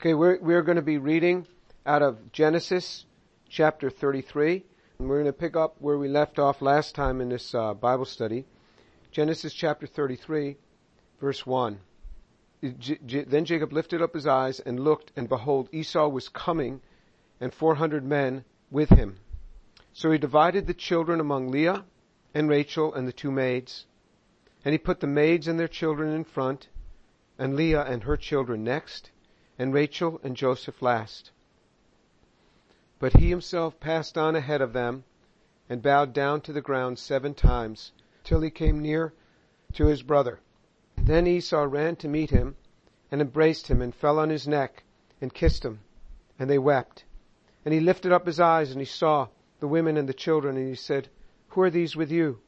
Okay, we're, we're going to be reading out of Genesis chapter 33, and we're going to pick up where we left off last time in this uh, Bible study. Genesis chapter 33, verse 1. J- J- then Jacob lifted up his eyes and looked, and behold, Esau was coming, and 400 men with him. So he divided the children among Leah and Rachel and the two maids, and he put the maids and their children in front, and Leah and her children next and Rachel and Joseph last. But he himself passed on ahead of them and bowed down to the ground seven times till he came near to his brother. Then Esau ran to meet him and embraced him and fell on his neck and kissed him and they wept. And he lifted up his eyes and he saw the women and the children and he said, Who are these with you?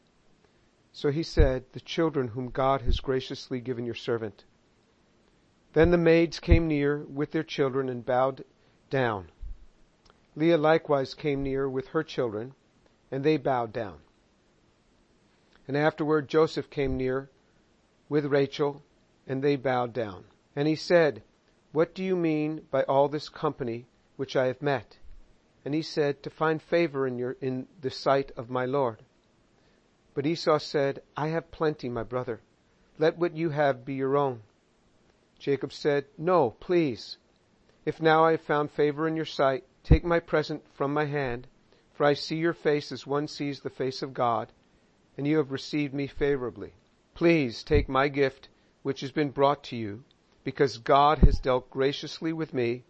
So he said, The children whom God has graciously given your servant. Then the maids came near with their children and bowed down. Leah likewise came near with her children, and they bowed down. And afterward Joseph came near with Rachel, and they bowed down. And he said, What do you mean by all this company which I have met? And he said, To find favor in your in the sight of my Lord. But Esau said, I have plenty, my brother. Let what you have be your own. Jacob said, No, please. If now I have found favor in your sight, take my present from my hand, for I see your face as one sees the face of God, and you have received me favorably. Please take my gift which has been brought to you, because God has dealt graciously with me,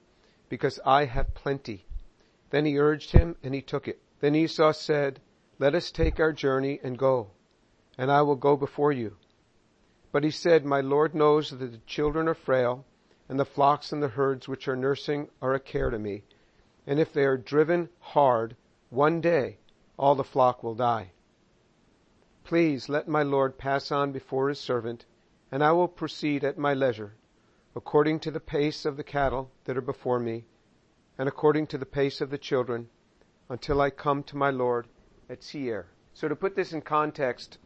because I have plenty. Then he urged him, and he took it. Then Esau said, Let us take our journey and go, and I will go before you. But he said, My Lord knows that the children are frail, and the flocks and the herds which are nursing are a care to me. And if they are driven hard, one day all the flock will die. Please let my Lord pass on before his servant, and I will proceed at my leisure, according to the pace of the cattle that are before me, and according to the pace of the children, until I come to my Lord at Seir. So to put this in context,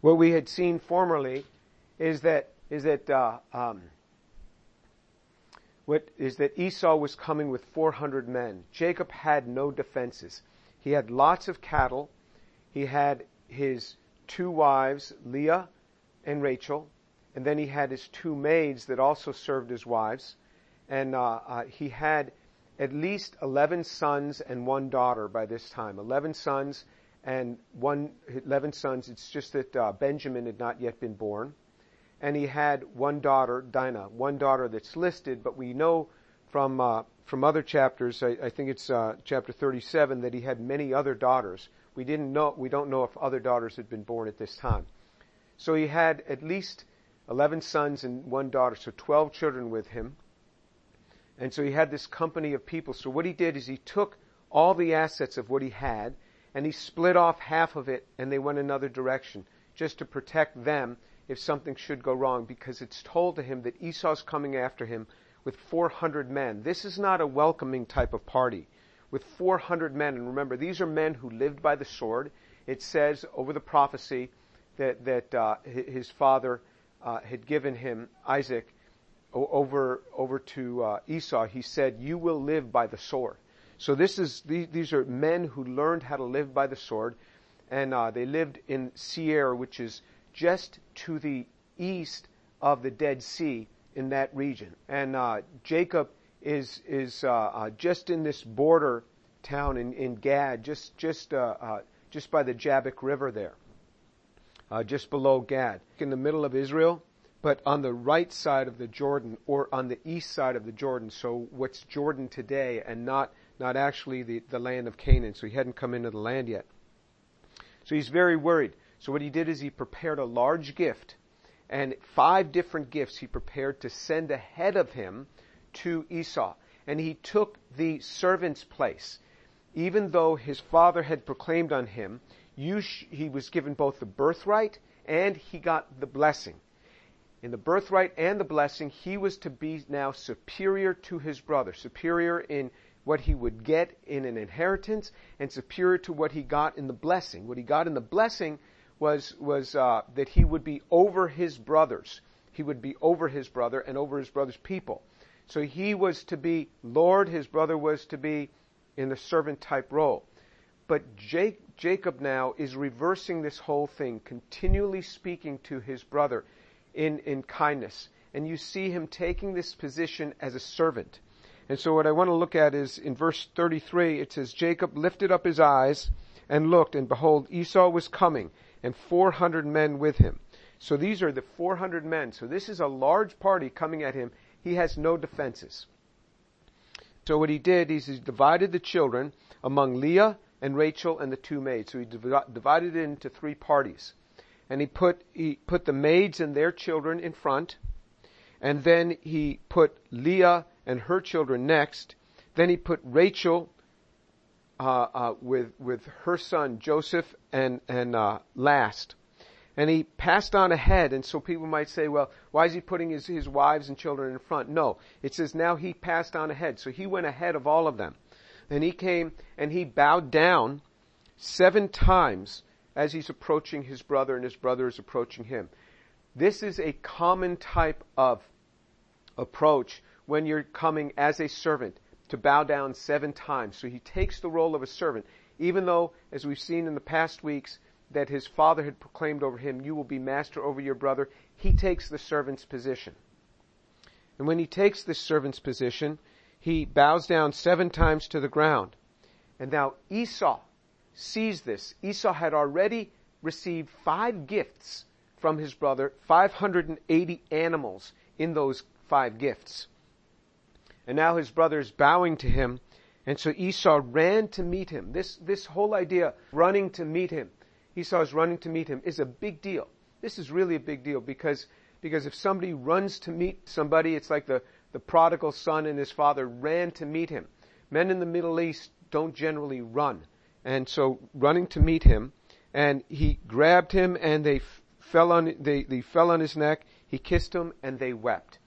what we had seen formerly is that is that uh, um, what is that Esau was coming with 400 men. Jacob had no defenses. He had lots of cattle. He had his two wives, Leah and Rachel, and then he had his two maids that also served as wives, and uh, uh, he had at least 11 sons and one daughter by this time. 11 sons and one, 11 sons. It's just that uh, Benjamin had not yet been born. And he had one daughter, Dinah, one daughter that's listed, but we know from, uh, from other chapters, I, I think it's uh, chapter 37, that he had many other daughters. We didn't know, we don't know if other daughters had been born at this time. So he had at least 11 sons and one daughter, so 12 children with him. And so he had this company of people. So what he did is he took all the assets of what he had and he split off half of it and they went another direction just to protect them if something should go wrong because it's told to him that Esau's coming after him with 400 men. This is not a welcoming type of party. With 400 men, and remember, these are men who lived by the sword. It says over the prophecy that, that uh, his father uh, had given him, Isaac, over, over to uh, Esau. He said, You will live by the sword. So this is these are men who learned how to live by the sword, and uh, they lived in Seir, which is just to the east of the Dead Sea in that region. And uh, Jacob is is uh, uh just in this border town in, in Gad, just just uh, uh, just by the Jabbok River there, just below Gad, in the middle of Israel but on the right side of the Jordan or on the east side of the Jordan. So what's Jordan today and not not actually the, the land of Canaan, so he hadn't come into the land yet. So he's very worried. So what he did is he prepared a large gift, and five different gifts he prepared to send ahead of him to Esau. And he took the servant's place. Even though his father had proclaimed on him, sh- he was given both the birthright and he got the blessing. In the birthright and the blessing, he was to be now superior to his brother, superior in what he would get in an inheritance and superior to what he got in the blessing. What he got in the blessing was, was uh, that he would be over his brothers. He would be over his brother and over his brother's people. So he was to be Lord, his brother was to be in the servant type role. But Jacob now is reversing this whole thing, continually speaking to his brother in, in kindness. And you see him taking this position as a servant. And so what I want to look at is in verse 33, it says, Jacob lifted up his eyes and looked, and behold, Esau was coming, and 400 men with him. So these are the 400 men. So this is a large party coming at him, he has no defenses. So what he did is he divided the children among Leah and Rachel and the two maids. So he divided it into three parties. And he put, he put the maids and their children in front. And then he put Leah and her children next. Then he put Rachel uh, uh, with with her son Joseph and and uh, last and he passed on ahead. And so people might say, well, why is he putting his, his wives and children in front? No. It says now he passed on ahead. So he went ahead of all of them. And he came and he bowed down seven times as he's approaching his brother and his brother is approaching him. This is a common type of approach when you're coming as a servant to bow down seven times. So he takes the role of a servant, even though, as we've seen in the past weeks, that his father had proclaimed over him, You will be master over your brother, he takes the servant's position. And when he takes this servant's position, he bows down seven times to the ground. And now Esau sees this. Esau had already received five gifts from his brother, 580 animals in those five gifts. And now his brother is bowing to him. And so Esau ran to meet him. This, this whole idea, running to meet him, Esau's running to meet him is a big deal. This is really a big deal because, because if somebody runs to meet somebody, it's like the, the prodigal son and his father ran to meet him. Men in the Middle East don't generally run. And so running to meet him, and he grabbed him and they fell on, they, they fell on his neck, he kissed him and they wept.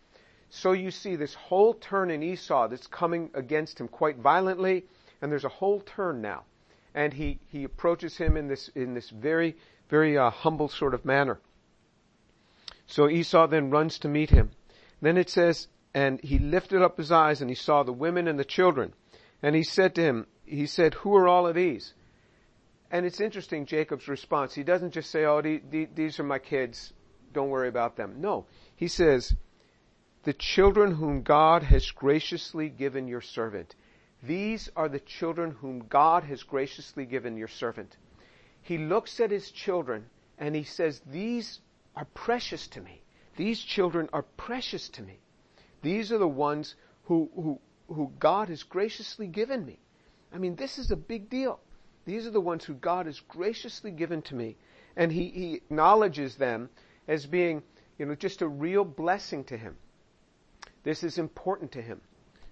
So you see this whole turn in Esau that's coming against him quite violently, and there's a whole turn now and he, he approaches him in this, in this very, very uh, humble sort of manner. So Esau then runs to meet him. Then it says, and he lifted up his eyes and he saw the women and the children. And he said to him, he said, who are all of these? And it's interesting, Jacob's response. He doesn't just say, oh, these are my kids. Don't worry about them. No. He says, the children whom God has graciously given your servant. These are the children whom God has graciously given your servant. He looks at his children and he says, These are precious to me. These children are precious to me. These are the ones who, who, who God has graciously given me. I mean, this is a big deal. These are the ones who God has graciously given to me. And he, he acknowledges them as being, you know, just a real blessing to him. This is important to him.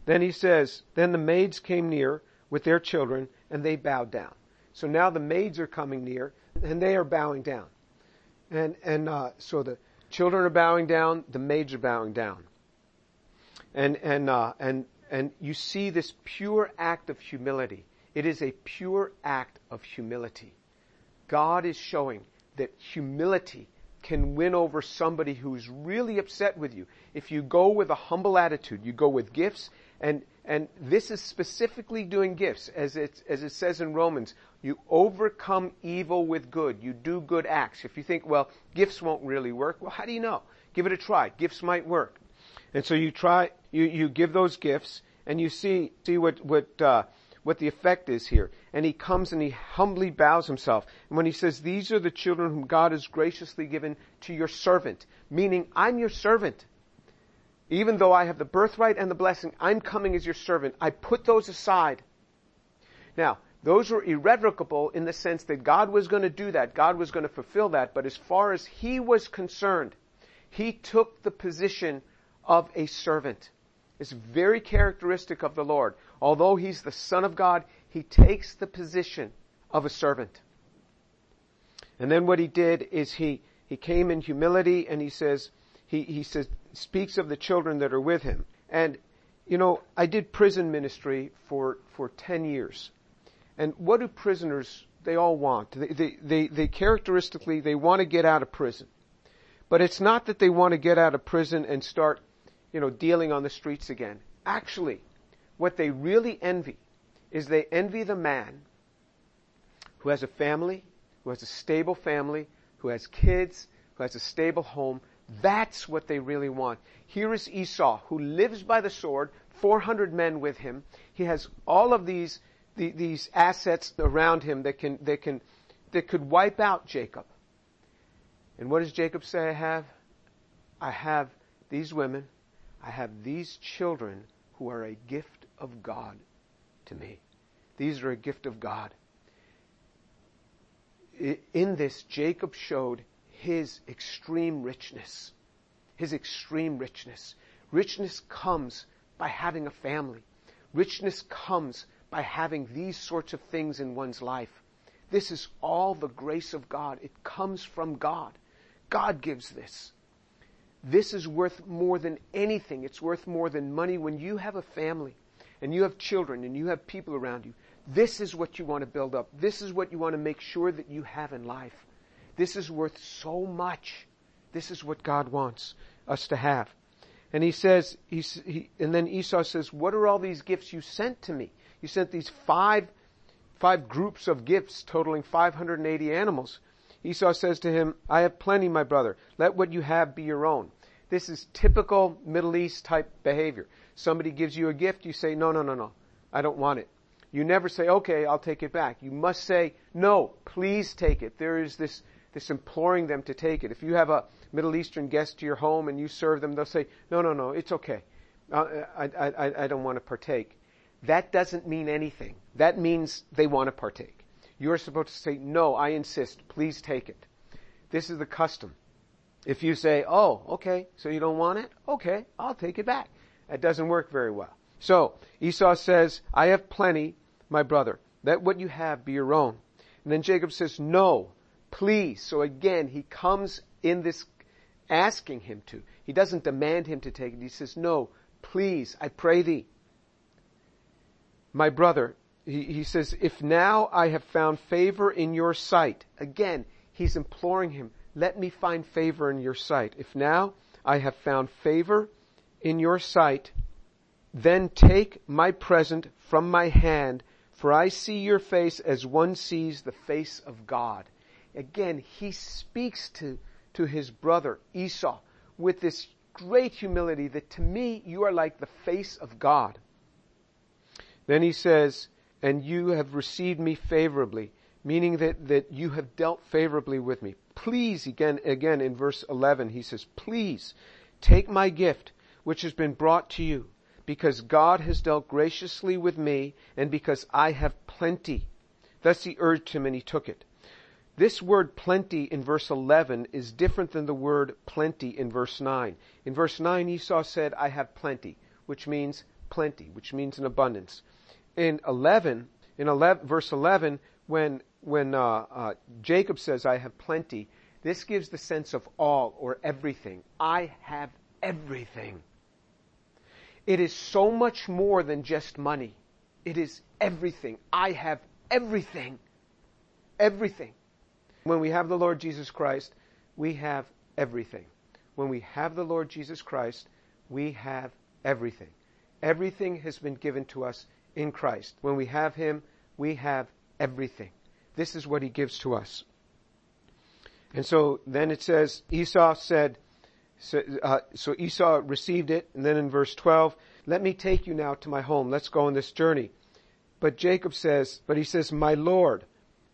Then he says, Then the maids came near with their children, and they bowed down. So now the maids are coming near, and they are bowing down. And, and uh, so the children are bowing down, the maids are bowing down. And, and, uh, and, and you see this pure act of humility. It is a pure act of humility. God is showing that humility can win over somebody who's really upset with you. If you go with a humble attitude, you go with gifts and, and this is specifically doing gifts, as it, as it says in Romans. You overcome evil with good. You do good acts. If you think, well, gifts won't really work, well, how do you know? Give it a try. Gifts might work. And so you try, you, you give those gifts, and you see, see what, what, uh, what the effect is here. And he comes and he humbly bows himself. And when he says, these are the children whom God has graciously given to your servant, meaning I'm your servant. Even though I have the birthright and the blessing, I'm coming as your servant. I put those aside. Now, those were irrevocable in the sense that God was going to do that. God was going to fulfill that. But as far as he was concerned, he took the position of a servant. It's very characteristic of the Lord. Although he's the Son of God, he takes the position of a servant. And then what he did is he, he came in humility and he says, he, he says, speaks of the children that are with him. And, you know, I did prison ministry for, for 10 years. And what do prisoners, they all want? They, they, they, they characteristically, they want to get out of prison. But it's not that they want to get out of prison and start, you know, dealing on the streets again. Actually, what they really envy is they envy the man who has a family, who has a stable family, who has kids, who has a stable home. That's what they really want. Here is Esau, who lives by the sword, 400 men with him. He has all of these, the, these assets around him that can, that can, that could wipe out Jacob. And what does Jacob say I have? I have these women, I have these children who are a gift of God to me. These are a gift of God. In this, Jacob showed his extreme richness. His extreme richness. Richness comes by having a family. Richness comes by having these sorts of things in one's life. This is all the grace of God. It comes from God. God gives this. This is worth more than anything. It's worth more than money. When you have a family and you have children and you have people around you, this is what you want to build up. This is what you want to make sure that you have in life. This is worth so much. This is what God wants us to have. And he says, he, and then Esau says, what are all these gifts you sent to me? You sent these five, five groups of gifts totaling 580 animals. Esau says to him, I have plenty, my brother. Let what you have be your own. This is typical Middle East type behavior. Somebody gives you a gift, you say, no, no, no, no. I don't want it. You never say, okay, I'll take it back. You must say, no, please take it. There is this, this imploring them to take it. If you have a Middle Eastern guest to your home and you serve them, they'll say, no, no, no, it's okay. Uh, I, I, I don't want to partake. That doesn't mean anything. That means they want to partake. You're supposed to say, no, I insist, please take it. This is the custom. If you say, oh, okay, so you don't want it? Okay, I'll take it back. That doesn't work very well. So, Esau says, I have plenty, my brother. Let what you have be your own. And then Jacob says, no, please. So again, he comes in this asking him to. He doesn't demand him to take it. He says, no, please, I pray thee. My brother, he, he says, If now I have found favor in your sight, again, he's imploring him, let me find favor in your sight. If now I have found favor in your sight, then take my present from my hand, for I see your face as one sees the face of God. Again, he speaks to, to his brother Esau with this great humility that to me you are like the face of God. Then he says, and you have received me favorably, meaning that, that you have dealt favorably with me. Please, again, again in verse 11, he says, please take my gift, which has been brought to you, because God has dealt graciously with me, and because I have plenty. Thus he urged him, and he took it. This word plenty in verse 11 is different than the word plenty in verse 9. In verse 9, Esau said, I have plenty, which means plenty, which means an abundance in 11, in 11, verse 11, when, when uh, uh, Jacob says, I have plenty, this gives the sense of all or everything. I have everything. It is so much more than just money. It is everything. I have everything. Everything. When we have the Lord Jesus Christ, we have everything. When we have the Lord Jesus Christ, we have everything. Everything has been given to us in Christ. When we have Him, we have everything. This is what He gives to us. And so then it says, Esau said, so, uh, so Esau received it, and then in verse 12, let me take you now to my home. Let's go on this journey. But Jacob says, but he says, my Lord.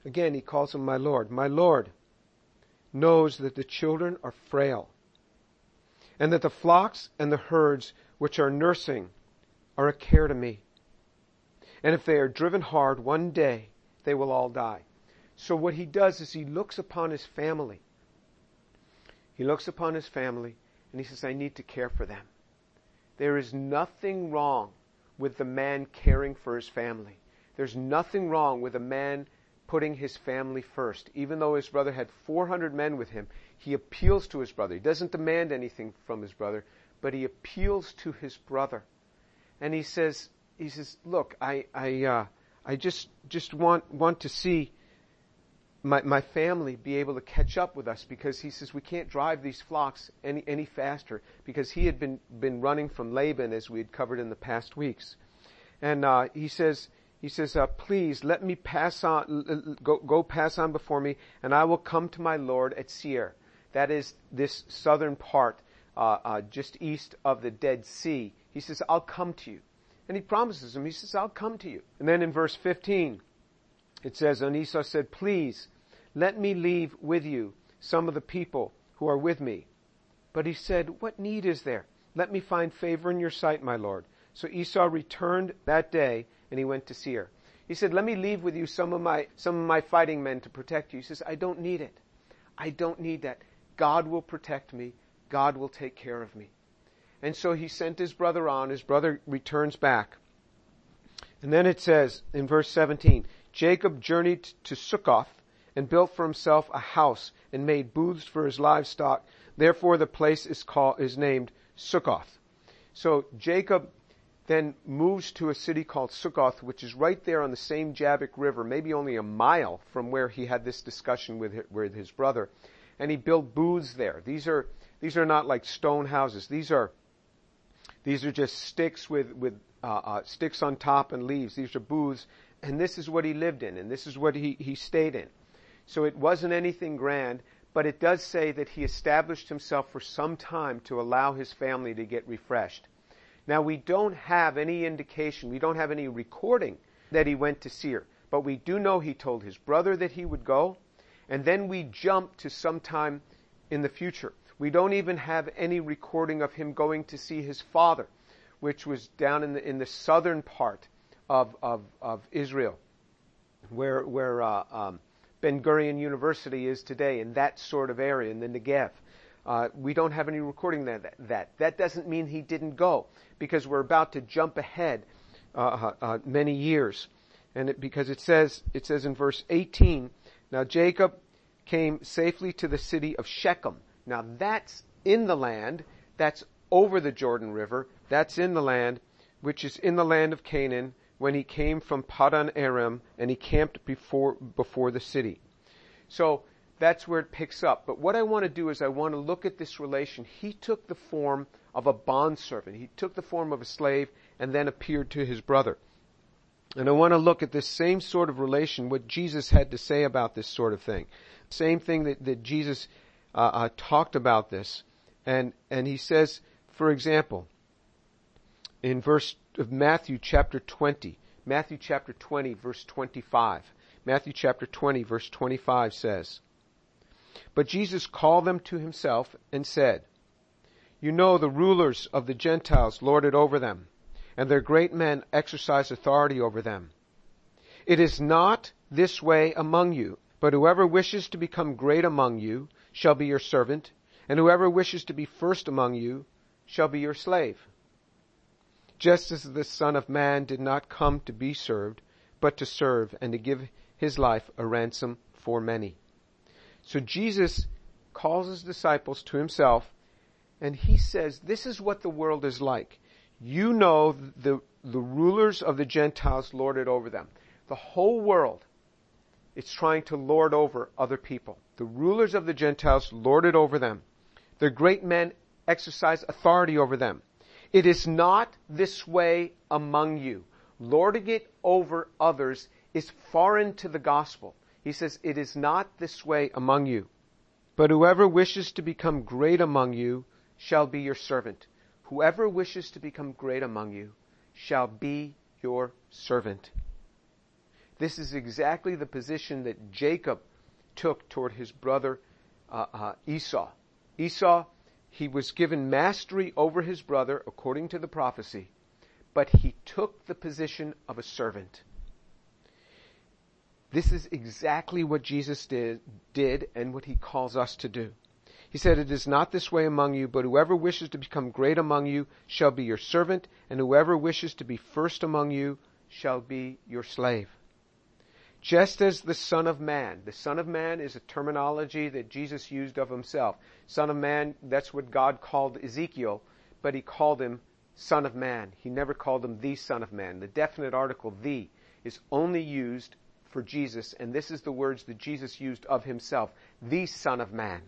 Again, he calls him my Lord. My Lord knows that the children are frail, and that the flocks and the herds which are nursing are a care to me. And if they are driven hard, one day they will all die. So what he does is he looks upon his family. He looks upon his family and he says, I need to care for them. There is nothing wrong with the man caring for his family. There's nothing wrong with a man putting his family first. Even though his brother had 400 men with him, he appeals to his brother. He doesn't demand anything from his brother, but he appeals to his brother. And he says, he says, "Look, I I uh, I just just want want to see my, my family be able to catch up with us because he says we can't drive these flocks any, any faster because he had been, been running from Laban as we had covered in the past weeks. And, uh, he says, he says, uh, please let me pass on, go, go pass on before me and I will come to my Lord at Seir. That is this southern part, uh, uh just east of the Dead Sea. He says, I'll come to you. And he promises him, he says, I'll come to you. And then in verse 15, it says, and Esau said, please let me leave with you some of the people who are with me. But he said, what need is there? Let me find favor in your sight, my lord. So Esau returned that day and he went to Seir. He said, let me leave with you some of my, some of my fighting men to protect you. He says, I don't need it. I don't need that. God will protect me. God will take care of me. And so he sent his brother on. His brother returns back. And then it says in verse 17, Jacob journeyed to Succoth and built for himself a house and made booths for his livestock. Therefore the place is called, is named Succoth. So Jacob then moves to a city called Succoth, which is right there on the same Jabbok River, maybe only a mile from where he had this discussion with his, with his brother. And he built booths there. These are, these are not like stone houses. These are, these are just sticks with, with, uh, uh, sticks on top and leaves. These are booths and this is what he lived in, and this is what he, he stayed in. So it wasn't anything grand, but it does say that he established himself for some time to allow his family to get refreshed. Now we don't have any indication, we don't have any recording that he went to Seir, but we do know he told his brother that he would go, and then we jump to some time in the future. We don't even have any recording of him going to see his father, which was down in the, in the southern part of, of, of Israel, where, where uh, um, Ben Gurion University is today, in that sort of area, in the Negev. Uh, we don't have any recording that, that. That doesn't mean he didn't go, because we're about to jump ahead uh, uh, uh many years. And it, because it says, it says in verse 18, now Jacob came safely to the city of Shechem. Now that's in the land, that's over the Jordan River, that's in the land, which is in the land of Canaan, when he came from Padan Aram and he camped before, before the city. So that's where it picks up. But what I want to do is I want to look at this relation. He took the form of a bondservant. He took the form of a slave and then appeared to his brother. And I want to look at this same sort of relation, what Jesus had to say about this sort of thing. Same thing that, that Jesus uh, uh, talked about this. And, and he says, for example, in verse of Matthew chapter 20. Matthew chapter 20 verse 25. Matthew chapter 20 verse 25 says, But Jesus called them to himself and said, You know the rulers of the Gentiles lord it over them, and their great men exercise authority over them. It is not this way among you, but whoever wishes to become great among you shall be your servant, and whoever wishes to be first among you shall be your slave just as the Son of Man did not come to be served, but to serve and to give his life a ransom for many. So Jesus calls his disciples to himself and he says, this is what the world is like. You know the, the rulers of the Gentiles lord it over them. The whole world is trying to lord over other people. The rulers of the Gentiles lord it over them. Their great men exercise authority over them. It is not this way among you. Lording it over others is foreign to the gospel. He says, it is not this way among you. But whoever wishes to become great among you shall be your servant. Whoever wishes to become great among you shall be your servant. This is exactly the position that Jacob took toward his brother uh, uh, Esau. Esau he was given mastery over his brother according to the prophecy, but he took the position of a servant. This is exactly what Jesus did, did and what he calls us to do. He said, It is not this way among you, but whoever wishes to become great among you shall be your servant, and whoever wishes to be first among you shall be your slave just as the Son of Man. The Son of Man is a terminology that Jesus used of himself. Son of Man, that's what God called Ezekiel, but he called him Son of Man. He never called him the Son of Man. The definite article, the, is only used for Jesus, and this is the words that Jesus used of himself, the Son of Man.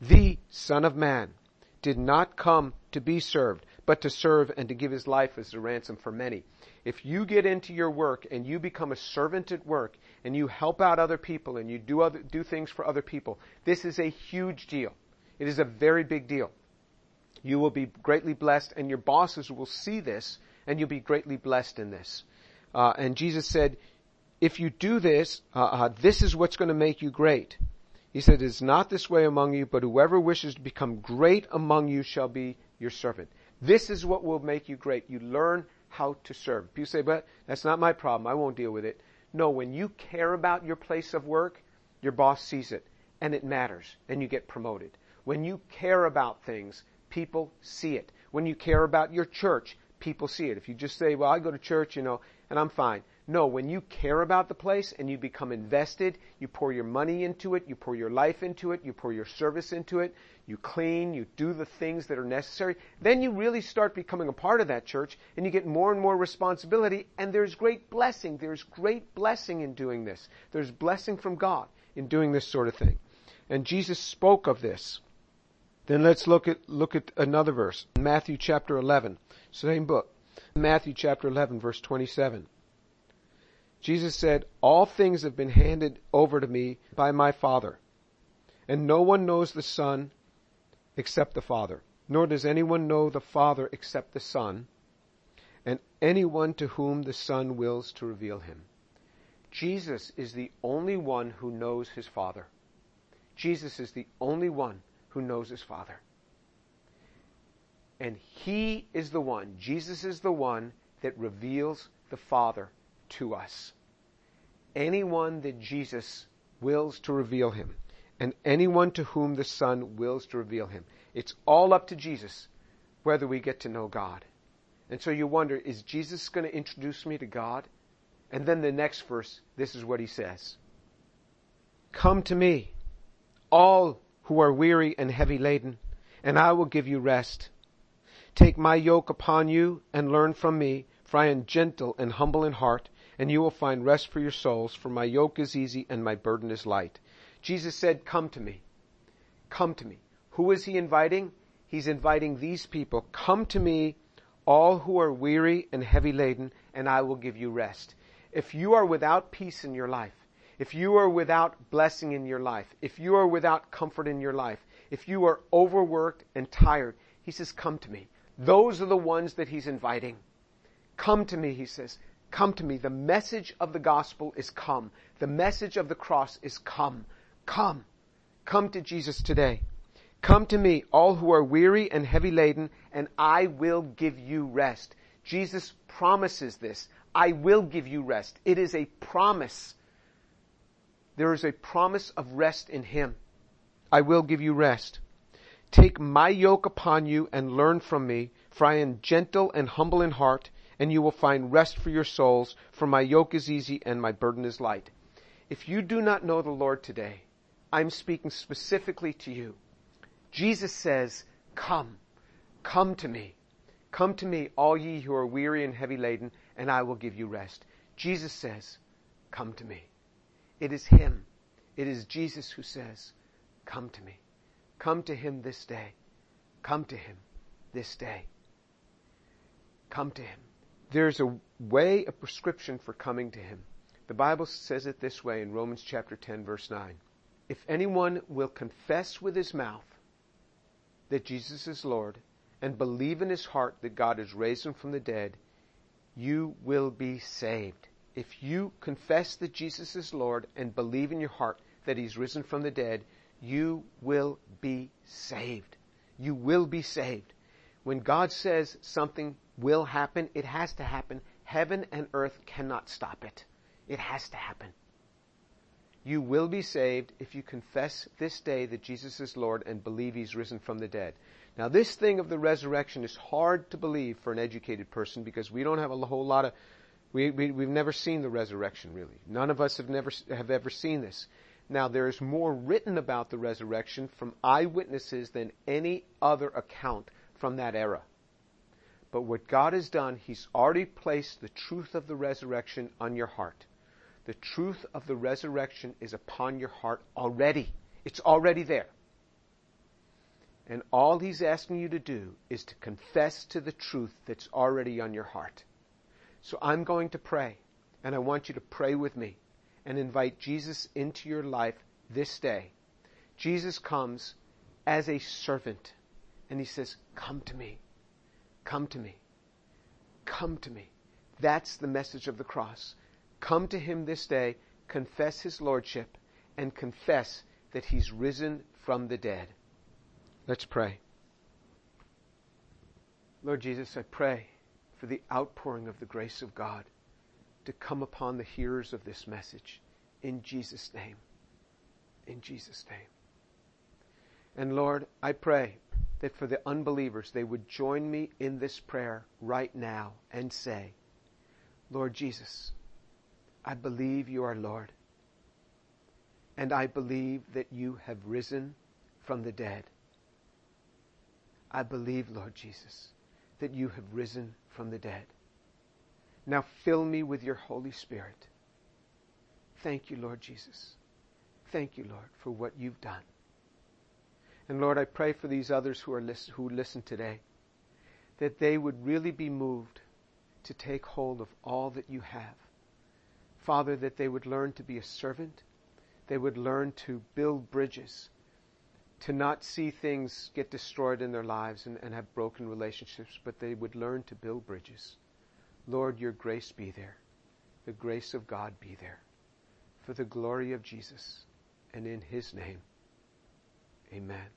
The Son of Man did not come to be served, but to serve and to give his life as a ransom for many. If you get into your work and you become a servant at work and you help out other people and you do other, do things for other people, this is a huge deal. It is a very big deal. You will be greatly blessed and your bosses will see this and you'll be greatly blessed in this. Uh, and Jesus said, if you do this, uh, uh, this is what's going to make you great. He said, it's not this way among you, but whoever wishes to become great among you shall be your servant. This is what will make you great. You learn how to serve. People say, but that's not my problem. I won't deal with it. No, when you care about your place of work, your boss sees it and it matters and you get promoted. When you care about things, people see it. When you care about your church, people see it. If you just say, well, I go to church, you know, and I'm fine. No, when you care about the place and you become invested, you pour your money into it, you pour your life into it, you pour your service into it, you clean, you do the things that are necessary, then you really start becoming a part of that church and you get more and more responsibility and there's great blessing. There's great blessing in doing this. There's blessing from God in doing this sort of thing. And Jesus spoke of this. Then let's look at, look at another verse. Matthew chapter 11. Same book. Matthew chapter 11 verse 27. Jesus said, All things have been handed over to me by my Father, and no one knows the Son except the Father, nor does anyone know the Father except the Son, and anyone to whom the Son wills to reveal him. Jesus is the only one who knows his Father. Jesus is the only one who knows his Father. And he is the one, Jesus is the one that reveals the Father to us. Anyone that Jesus wills to reveal him, and anyone to whom the Son wills to reveal him. It's all up to Jesus whether we get to know God. And so you wonder, is Jesus going to introduce me to God? And then the next verse, this is what he says. Come to me, all who are weary and heavy laden, and I will give you rest. Take my yoke upon you and learn from me, for I am gentle and humble in heart, and you will find rest for your souls, for my yoke is easy and my burden is light. Jesus said, Come to me. Come to me. Who is he inviting? He's inviting these people. Come to me, all who are weary and heavy laden, and I will give you rest. If you are without peace in your life, if you are without blessing in your life, if you are without comfort in your life, if you are overworked and tired, he says, Come to me. Those are the ones that he's inviting. Come to me, he says. Come to me. The message of the gospel is come. The message of the cross is come. Come. Come to Jesus today. Come to me, all who are weary and heavy laden, and I will give you rest. Jesus promises this. I will give you rest. It is a promise. There is a promise of rest in Him. I will give you rest. Take my yoke upon you and learn from me, for I am gentle and humble in heart, and you will find rest for your souls, for my yoke is easy and my burden is light. If you do not know the Lord today, I'm speaking specifically to you. Jesus says, Come, come to me. Come to me, all ye who are weary and heavy laden, and I will give you rest. Jesus says, Come to me. It is Him. It is Jesus who says, Come to me. Come to Him this day. Come to Him this day. Come to Him. There's a way, a prescription for coming to Him. The Bible says it this way in Romans chapter 10 verse 9. If anyone will confess with his mouth that Jesus is Lord and believe in his heart that God has raised him from the dead, you will be saved. If you confess that Jesus is Lord and believe in your heart that he's risen from the dead, you will be saved. You will be saved. When God says something will happen. It has to happen. Heaven and earth cannot stop it. It has to happen. You will be saved if you confess this day that Jesus is Lord and believe He's risen from the dead. Now, this thing of the resurrection is hard to believe for an educated person because we don't have a whole lot of, we, we, we've never seen the resurrection really. None of us have never, have ever seen this. Now, there is more written about the resurrection from eyewitnesses than any other account from that era. But what God has done, He's already placed the truth of the resurrection on your heart. The truth of the resurrection is upon your heart already. It's already there. And all he's asking you to do is to confess to the truth that's already on your heart. So I'm going to pray, and I want you to pray with me and invite Jesus into your life this day. Jesus comes as a servant, and he says, Come to me. Come to me. Come to me. That's the message of the cross. Come to him this day, confess his lordship, and confess that he's risen from the dead. Let's pray. Lord Jesus, I pray for the outpouring of the grace of God to come upon the hearers of this message. In Jesus' name. In Jesus' name. And Lord, I pray that for the unbelievers, they would join me in this prayer right now and say, Lord Jesus, I believe you are Lord. And I believe that you have risen from the dead. I believe, Lord Jesus, that you have risen from the dead. Now fill me with your Holy Spirit. Thank you, Lord Jesus. Thank you, Lord, for what you've done. And Lord, I pray for these others who are listen, who listen today, that they would really be moved to take hold of all that you have. Father, that they would learn to be a servant. They would learn to build bridges, to not see things get destroyed in their lives and, and have broken relationships, but they would learn to build bridges. Lord, your grace be there. The grace of God be there. For the glory of Jesus and in his name. Amen.